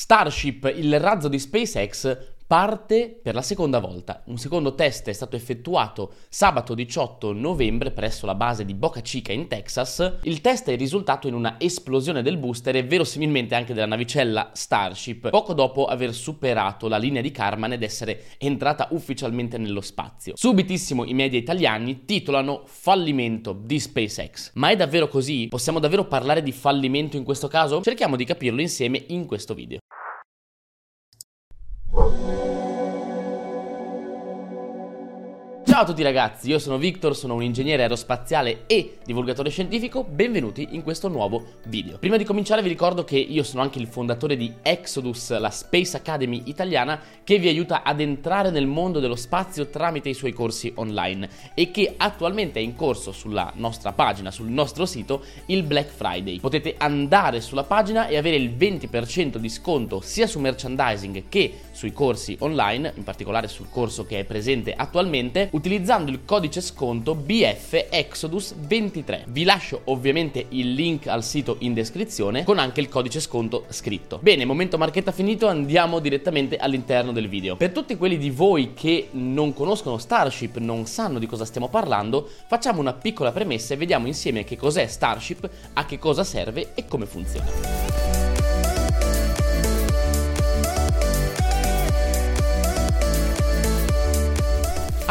Starship, il razzo di SpaceX, parte per la seconda volta. Un secondo test è stato effettuato sabato 18 novembre presso la base di Boca Chica in Texas. Il test è risultato in una esplosione del booster e verosimilmente anche della navicella Starship, poco dopo aver superato la linea di Karman ed essere entrata ufficialmente nello spazio. Subitissimo i media italiani titolano fallimento di SpaceX. Ma è davvero così? Possiamo davvero parlare di fallimento in questo caso? Cerchiamo di capirlo insieme in questo video. Música Ciao a tutti ragazzi, io sono Victor, sono un ingegnere aerospaziale e divulgatore scientifico, benvenuti in questo nuovo video. Prima di cominciare vi ricordo che io sono anche il fondatore di Exodus, la Space Academy italiana che vi aiuta ad entrare nel mondo dello spazio tramite i suoi corsi online e che attualmente è in corso sulla nostra pagina, sul nostro sito, il Black Friday. Potete andare sulla pagina e avere il 20% di sconto sia su merchandising che sui corsi online, in particolare sul corso che è presente attualmente, utilizzando il codice sconto BF Exodus 23. Vi lascio ovviamente il link al sito in descrizione con anche il codice sconto scritto. Bene, momento marchetta finito, andiamo direttamente all'interno del video. Per tutti quelli di voi che non conoscono Starship, non sanno di cosa stiamo parlando, facciamo una piccola premessa e vediamo insieme che cos'è Starship, a che cosa serve e come funziona.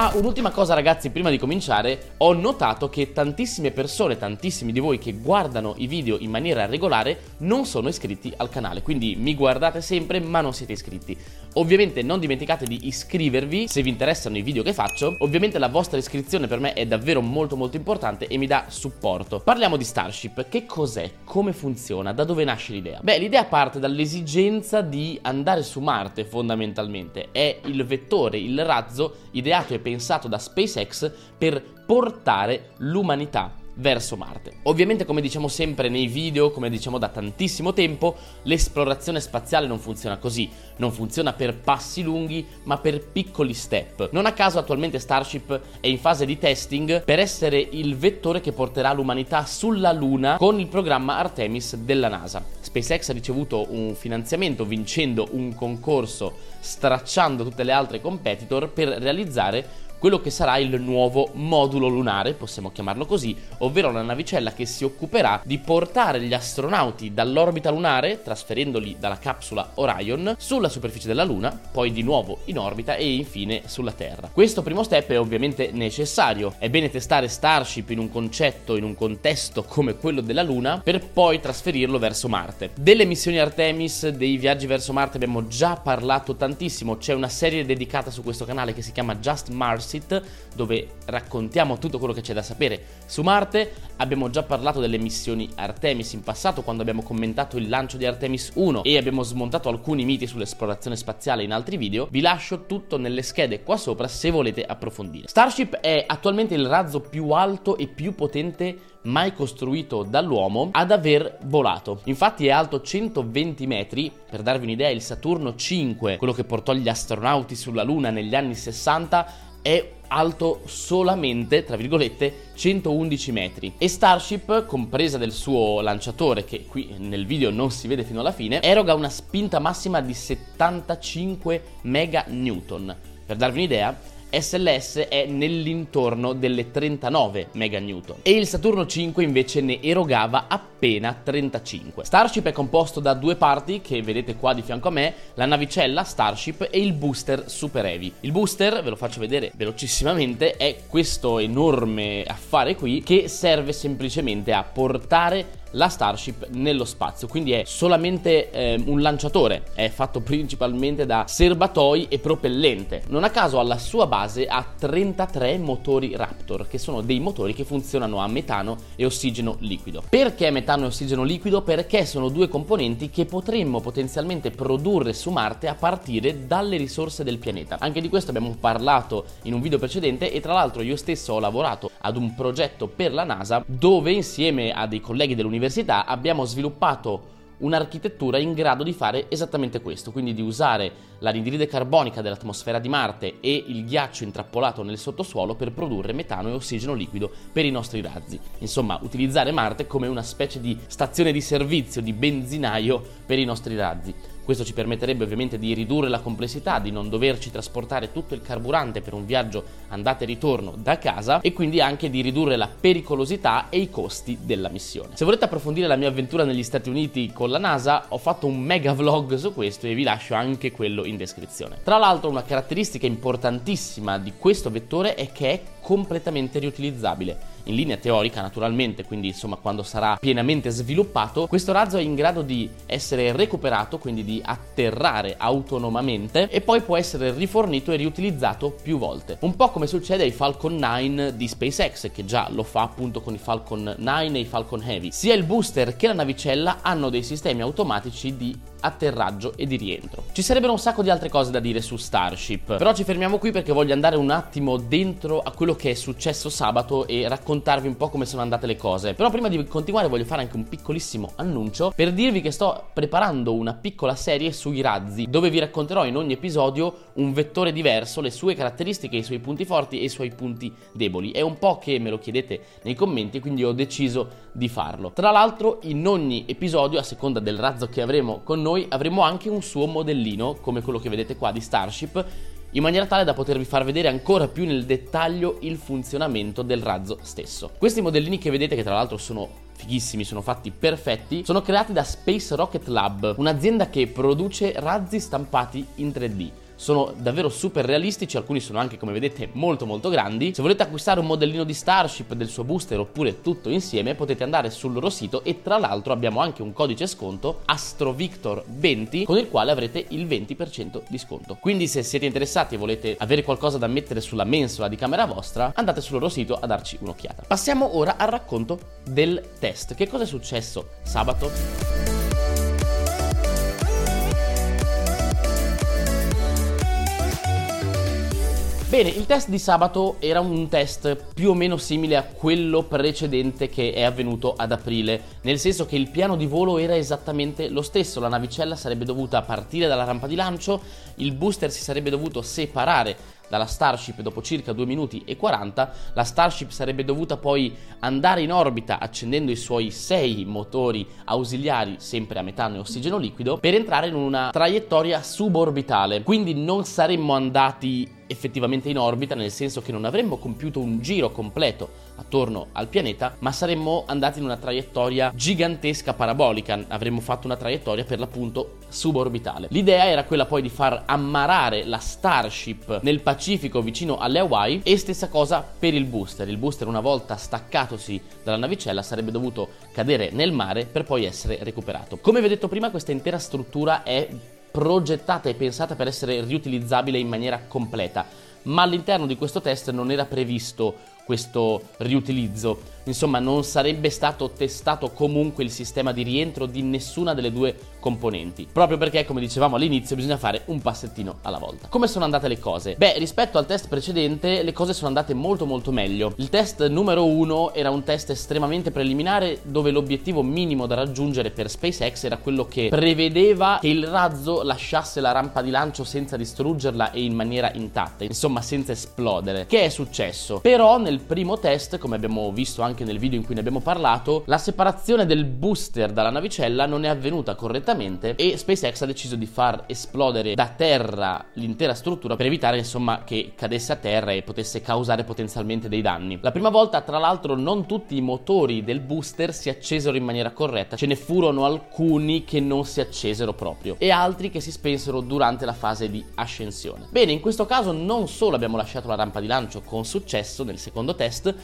Ah, un'ultima cosa ragazzi, prima di cominciare, ho notato che tantissime persone, tantissimi di voi che guardano i video in maniera regolare non sono iscritti al canale, quindi mi guardate sempre ma non siete iscritti. Ovviamente non dimenticate di iscrivervi se vi interessano i video che faccio, ovviamente la vostra iscrizione per me è davvero molto molto importante e mi dà supporto. Parliamo di Starship, che cos'è? Come funziona? Da dove nasce l'idea? Beh, l'idea parte dall'esigenza di andare su Marte fondamentalmente, è il vettore, il razzo ideato e pensato da SpaceX per portare l'umanità verso Marte. Ovviamente come diciamo sempre nei video, come diciamo da tantissimo tempo, l'esplorazione spaziale non funziona così, non funziona per passi lunghi ma per piccoli step. Non a caso attualmente Starship è in fase di testing per essere il vettore che porterà l'umanità sulla Luna con il programma Artemis della NASA. SpaceX ha ricevuto un finanziamento vincendo un concorso stracciando tutte le altre competitor per realizzare quello che sarà il nuovo modulo lunare, possiamo chiamarlo così, ovvero la navicella che si occuperà di portare gli astronauti dall'orbita lunare, trasferendoli dalla capsula Orion, sulla superficie della Luna, poi di nuovo in orbita e infine sulla Terra. Questo primo step è ovviamente necessario, è bene testare Starship in un concetto, in un contesto come quello della Luna, per poi trasferirlo verso Marte. Delle missioni Artemis, dei viaggi verso Marte abbiamo già parlato tantissimo, c'è una serie dedicata su questo canale che si chiama Just Mars Starsit, dove raccontiamo tutto quello che c'è da sapere su Marte. Abbiamo già parlato delle missioni Artemis in passato quando abbiamo commentato il lancio di Artemis 1 e abbiamo smontato alcuni miti sull'esplorazione spaziale in altri video. Vi lascio tutto nelle schede qua sopra se volete approfondire. Starship è attualmente il razzo più alto e più potente mai costruito dall'uomo ad aver volato. Infatti è alto 120 metri, per darvi un'idea il Saturno 5, quello che portò gli astronauti sulla Luna negli anni 60, è alto solamente, tra virgolette, 111 metri e Starship, compresa del suo lanciatore che qui nel video non si vede fino alla fine, eroga una spinta massima di 75 meganewton. Per darvi un'idea, SLS è nell'intorno delle 39 MN e il Saturno 5 invece ne erogava appena 35. Starship è composto da due parti che vedete qua di fianco a me, la navicella Starship e il booster Super Heavy. Il booster, ve lo faccio vedere velocissimamente, è questo enorme affare qui che serve semplicemente a portare la Starship nello spazio, quindi è solamente eh, un lanciatore, è fatto principalmente da serbatoi e propellente. Non a caso alla sua base ha 33 motori Raptor, che sono dei motori che funzionano a metano e ossigeno liquido. Perché metano e ossigeno liquido? Perché sono due componenti che potremmo potenzialmente produrre su Marte a partire dalle risorse del pianeta. Anche di questo abbiamo parlato in un video precedente e tra l'altro io stesso ho lavorato ad un progetto per la NASA dove insieme a dei colleghi dell'università all'università abbiamo sviluppato un'architettura in grado di fare esattamente questo, quindi di usare l'anidride carbonica dell'atmosfera di Marte e il ghiaccio intrappolato nel sottosuolo per produrre metano e ossigeno liquido per i nostri razzi. Insomma, utilizzare Marte come una specie di stazione di servizio, di benzinaio per i nostri razzi. Questo ci permetterebbe ovviamente di ridurre la complessità, di non doverci trasportare tutto il carburante per un viaggio andata e ritorno da casa e quindi anche di ridurre la pericolosità e i costi della missione. Se volete approfondire la mia avventura negli Stati Uniti con la NASA, ho fatto un mega vlog su questo e vi lascio anche quello in descrizione. Tra l'altro una caratteristica importantissima di questo vettore è che è completamente riutilizzabile. In linea teorica, naturalmente, quindi insomma quando sarà pienamente sviluppato, questo razzo è in grado di essere recuperato, quindi di atterrare autonomamente e poi può essere rifornito e riutilizzato più volte. Un po' come succede ai Falcon 9 di SpaceX, che già lo fa appunto con i Falcon 9 e i Falcon Heavy. Sia il booster che la navicella hanno dei sistemi automatici di atterraggio e di rientro. Ci sarebbero un sacco di altre cose da dire su Starship, però ci fermiamo qui perché voglio andare un attimo dentro a quello che è successo sabato e raccontarvi un po' come sono andate le cose. Però prima di continuare voglio fare anche un piccolissimo annuncio per dirvi che sto preparando una piccola serie sui razzi, dove vi racconterò in ogni episodio un vettore diverso, le sue caratteristiche, i suoi punti forti e i suoi punti deboli. È un po' che me lo chiedete nei commenti, quindi ho deciso di farlo. Tra l'altro in ogni episodio, a seconda del razzo che avremo con noi, avremo anche un suo modellino, come quello che vedete qua di Starship, in maniera tale da potervi far vedere ancora più nel dettaglio il funzionamento del razzo stesso. Questi modellini che vedete, che tra l'altro sono fighissimi, sono fatti perfetti, sono creati da Space Rocket Lab, un'azienda che produce razzi stampati in 3D sono davvero super realistici, alcuni sono anche come vedete molto molto grandi. Se volete acquistare un modellino di Starship del suo booster oppure tutto insieme potete andare sul loro sito e tra l'altro abbiamo anche un codice sconto AstroVictor20 con il quale avrete il 20% di sconto. Quindi se siete interessati e volete avere qualcosa da mettere sulla mensola di camera vostra andate sul loro sito a darci un'occhiata. Passiamo ora al racconto del test. Che cosa è successo sabato? Bene, il test di sabato era un test più o meno simile a quello precedente che è avvenuto ad aprile, nel senso che il piano di volo era esattamente lo stesso, la navicella sarebbe dovuta partire dalla rampa di lancio, il booster si sarebbe dovuto separare dalla Starship dopo circa 2 minuti e 40, la Starship sarebbe dovuta poi andare in orbita accendendo i suoi 6 motori ausiliari, sempre a metano e ossigeno liquido, per entrare in una traiettoria suborbitale. Quindi non saremmo andati effettivamente in orbita, nel senso che non avremmo compiuto un giro completo attorno al pianeta, ma saremmo andati in una traiettoria gigantesca parabolica, avremmo fatto una traiettoria per l'appunto suborbitale. L'idea era quella poi di far ammarare la Starship nel Pacifico vicino alle Hawaii e stessa cosa per il booster. Il booster una volta staccatosi dalla navicella sarebbe dovuto cadere nel mare per poi essere recuperato. Come vi ho detto prima questa intera struttura è progettata e pensata per essere riutilizzabile in maniera completa, ma all'interno di questo test non era previsto questo riutilizzo. Insomma, non sarebbe stato testato comunque il sistema di rientro di nessuna delle due componenti. Proprio perché, come dicevamo all'inizio, bisogna fare un passettino alla volta. Come sono andate le cose? Beh, rispetto al test precedente, le cose sono andate molto molto meglio. Il test numero uno era un test estremamente preliminare dove l'obiettivo minimo da raggiungere per SpaceX era quello che prevedeva che il razzo lasciasse la rampa di lancio senza distruggerla e in maniera intatta, insomma senza esplodere. Che è successo? Però nel primo test, come abbiamo visto anche nel video in cui ne abbiamo parlato, la separazione del booster dalla navicella non è avvenuta correttamente direttamente e SpaceX ha deciso di far esplodere da terra l'intera struttura per evitare insomma che cadesse a terra e potesse causare potenzialmente dei danni. La prima volta tra l'altro non tutti i motori del booster si accesero in maniera corretta, ce ne furono alcuni che non si accesero proprio e altri che si spensero durante la fase di ascensione. Bene, in questo caso non solo abbiamo lasciato la rampa di lancio con successo nel secondo test,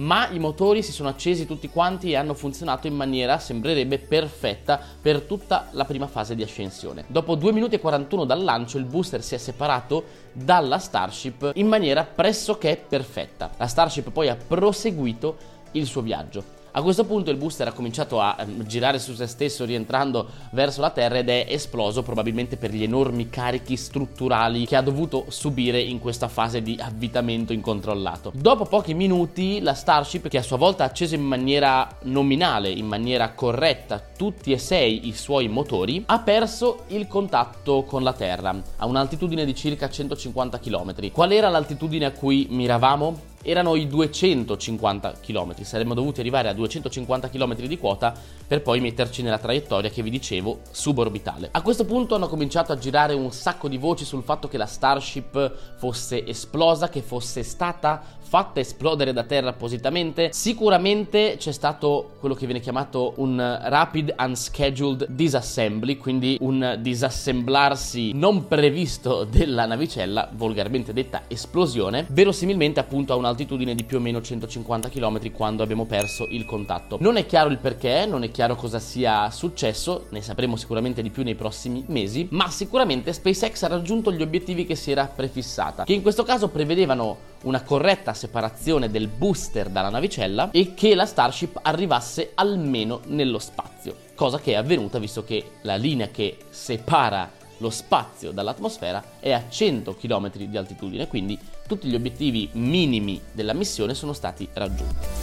ma i motori si sono accesi tutti quanti e hanno funzionato in maniera, sembrerebbe, perfetta per tutta la prima fase di ascensione. Dopo 2 minuti e 41 dal lancio il booster si è separato dalla Starship in maniera pressoché perfetta. La Starship poi ha proseguito il suo viaggio. A questo punto il booster ha cominciato a ehm, girare su se stesso rientrando verso la Terra ed è esploso probabilmente per gli enormi carichi strutturali che ha dovuto subire in questa fase di avvitamento incontrollato. Dopo pochi minuti la Starship, che a sua volta ha acceso in maniera nominale, in maniera corretta, tutti e sei i suoi motori, ha perso il contatto con la Terra a un'altitudine di circa 150 km. Qual era l'altitudine a cui miravamo? Erano i 250 km. Saremmo dovuti arrivare a 250 km di quota per poi metterci nella traiettoria che vi dicevo suborbitale. A questo punto hanno cominciato a girare un sacco di voci sul fatto che la Starship fosse esplosa, che fosse stata fatta esplodere da terra appositamente. Sicuramente c'è stato quello che viene chiamato un rapid unscheduled disassembly, quindi un disassemblarsi non previsto della navicella, volgarmente detta esplosione, verosimilmente appunto a un'altitudine di più o meno 150 km quando abbiamo perso il contatto. Non è chiaro il perché, non è chiaro cosa sia successo, ne sapremo sicuramente di più nei prossimi mesi, ma sicuramente SpaceX ha raggiunto gli obiettivi che si era prefissata, che in questo caso prevedevano una corretta separazione del booster dalla navicella e che la Starship arrivasse almeno nello spazio, cosa che è avvenuta visto che la linea che separa lo spazio dall'atmosfera è a 100 km di altitudine, quindi tutti gli obiettivi minimi della missione sono stati raggiunti.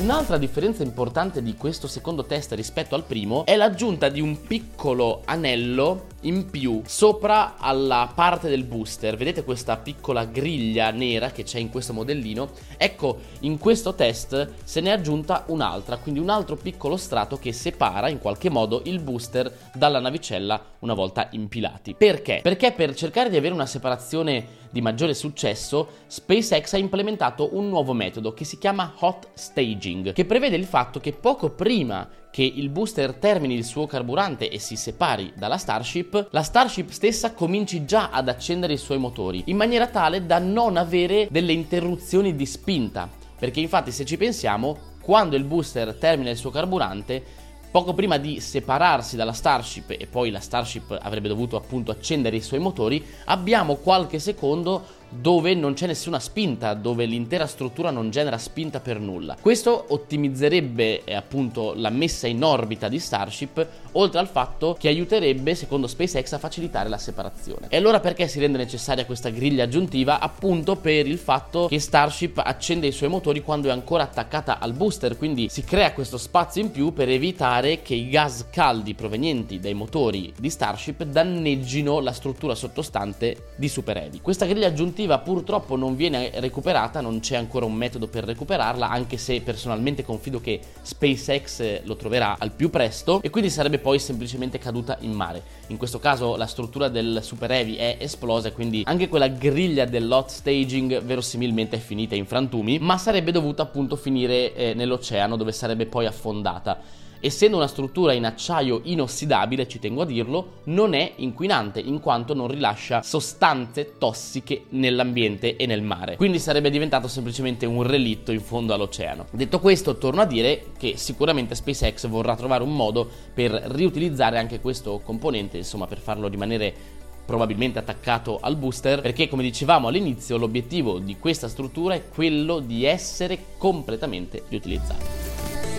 Un'altra differenza importante di questo secondo test rispetto al primo è l'aggiunta di un piccolo anello in più sopra alla parte del booster. Vedete questa piccola griglia nera che c'è in questo modellino? Ecco, in questo test se ne è aggiunta un'altra, quindi un altro piccolo strato che separa in qualche modo il booster dalla navicella una volta impilati. Perché? Perché per cercare di avere una separazione di maggiore successo, SpaceX ha implementato un nuovo metodo che si chiama hot staging, che prevede il fatto che poco prima che il booster termini il suo carburante e si separi dalla Starship, la Starship stessa cominci già ad accendere i suoi motori, in maniera tale da non avere delle interruzioni di spinta. Perché infatti se ci pensiamo, quando il booster termina il suo carburante, Poco prima di separarsi dalla Starship e poi la Starship avrebbe dovuto appunto accendere i suoi motori, abbiamo qualche secondo dove non c'è nessuna spinta, dove l'intera struttura non genera spinta per nulla. Questo ottimizzerebbe eh, appunto la messa in orbita di Starship, oltre al fatto che aiuterebbe, secondo SpaceX, a facilitare la separazione. E allora perché si rende necessaria questa griglia aggiuntiva? Appunto per il fatto che Starship accende i suoi motori quando è ancora attaccata al booster, quindi si crea questo spazio in più per evitare che i gas caldi provenienti dai motori di Starship danneggino la struttura sottostante di Super Heavy. Questa griglia aggiuntiva produttiva purtroppo non viene recuperata, non c'è ancora un metodo per recuperarla, anche se personalmente confido che SpaceX lo troverà al più presto e quindi sarebbe poi semplicemente caduta in mare. In questo caso la struttura del Super Heavy è esplosa e quindi anche quella griglia dell'hot staging verosimilmente è finita in frantumi, ma sarebbe dovuta appunto finire eh, nell'oceano dove sarebbe poi affondata essendo una struttura in acciaio inossidabile, ci tengo a dirlo, non è inquinante in quanto non rilascia sostanze tossiche nell'ambiente e nel mare. Quindi sarebbe diventato semplicemente un relitto in fondo all'oceano. Detto questo, torno a dire che sicuramente SpaceX vorrà trovare un modo per riutilizzare anche questo componente, insomma, per farlo rimanere probabilmente attaccato al booster perché come dicevamo all'inizio l'obiettivo di questa struttura è quello di essere completamente riutilizzabile.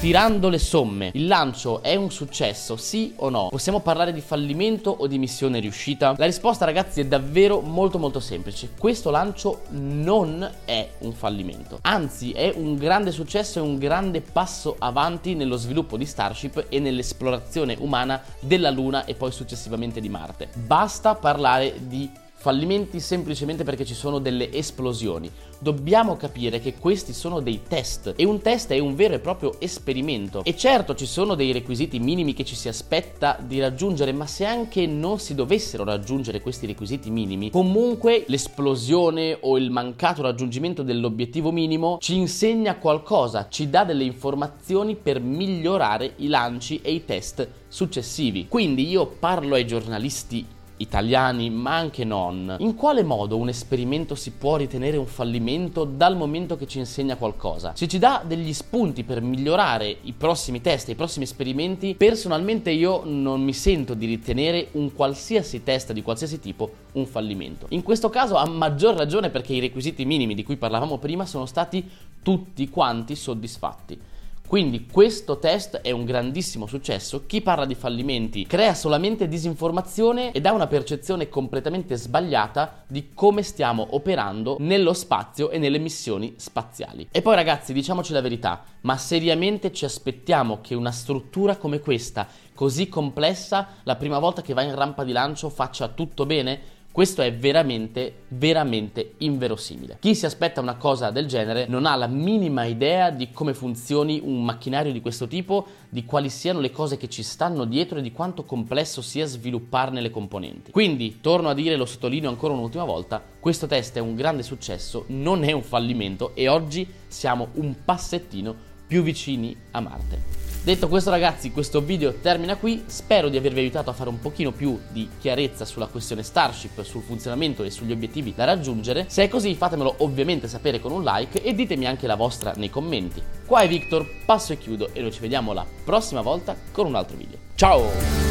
Tirando le somme, il lancio è un successo, sì o no? Possiamo parlare di fallimento o di missione riuscita? La risposta ragazzi è davvero molto molto semplice. Questo lancio non è un fallimento, anzi è un grande successo e un grande passo avanti nello sviluppo di Starship e nell'esplorazione umana della Luna e poi successivamente di Marte. Basta parlare di fallimenti semplicemente perché ci sono delle esplosioni. Dobbiamo capire che questi sono dei test e un test è un vero e proprio esperimento. E certo ci sono dei requisiti minimi che ci si aspetta di raggiungere, ma se anche non si dovessero raggiungere questi requisiti minimi, comunque l'esplosione o il mancato raggiungimento dell'obiettivo minimo ci insegna qualcosa, ci dà delle informazioni per migliorare i lanci e i test successivi. Quindi io parlo ai giornalisti italiani ma anche non, in quale modo un esperimento si può ritenere un fallimento dal momento che ci insegna qualcosa? Se ci dà degli spunti per migliorare i prossimi test, i prossimi esperimenti, personalmente io non mi sento di ritenere un qualsiasi test di qualsiasi tipo un fallimento. In questo caso a maggior ragione perché i requisiti minimi di cui parlavamo prima sono stati tutti quanti soddisfatti. Quindi questo test è un grandissimo successo. Chi parla di fallimenti crea solamente disinformazione e dà una percezione completamente sbagliata di come stiamo operando nello spazio e nelle missioni spaziali. E poi ragazzi, diciamoci la verità, ma seriamente ci aspettiamo che una struttura come questa, così complessa, la prima volta che va in rampa di lancio faccia tutto bene? Questo è veramente, veramente inverosimile. Chi si aspetta una cosa del genere non ha la minima idea di come funzioni un macchinario di questo tipo, di quali siano le cose che ci stanno dietro e di quanto complesso sia svilupparne le componenti. Quindi, torno a dire, lo sottolineo ancora un'ultima volta, questo test è un grande successo, non è un fallimento e oggi siamo un passettino più vicini a Marte. Detto questo ragazzi, questo video termina qui, spero di avervi aiutato a fare un pochino più di chiarezza sulla questione Starship, sul funzionamento e sugli obiettivi da raggiungere. Se è così fatemelo ovviamente sapere con un like e ditemi anche la vostra nei commenti. Qua è Victor, passo e chiudo e noi ci vediamo la prossima volta con un altro video. Ciao!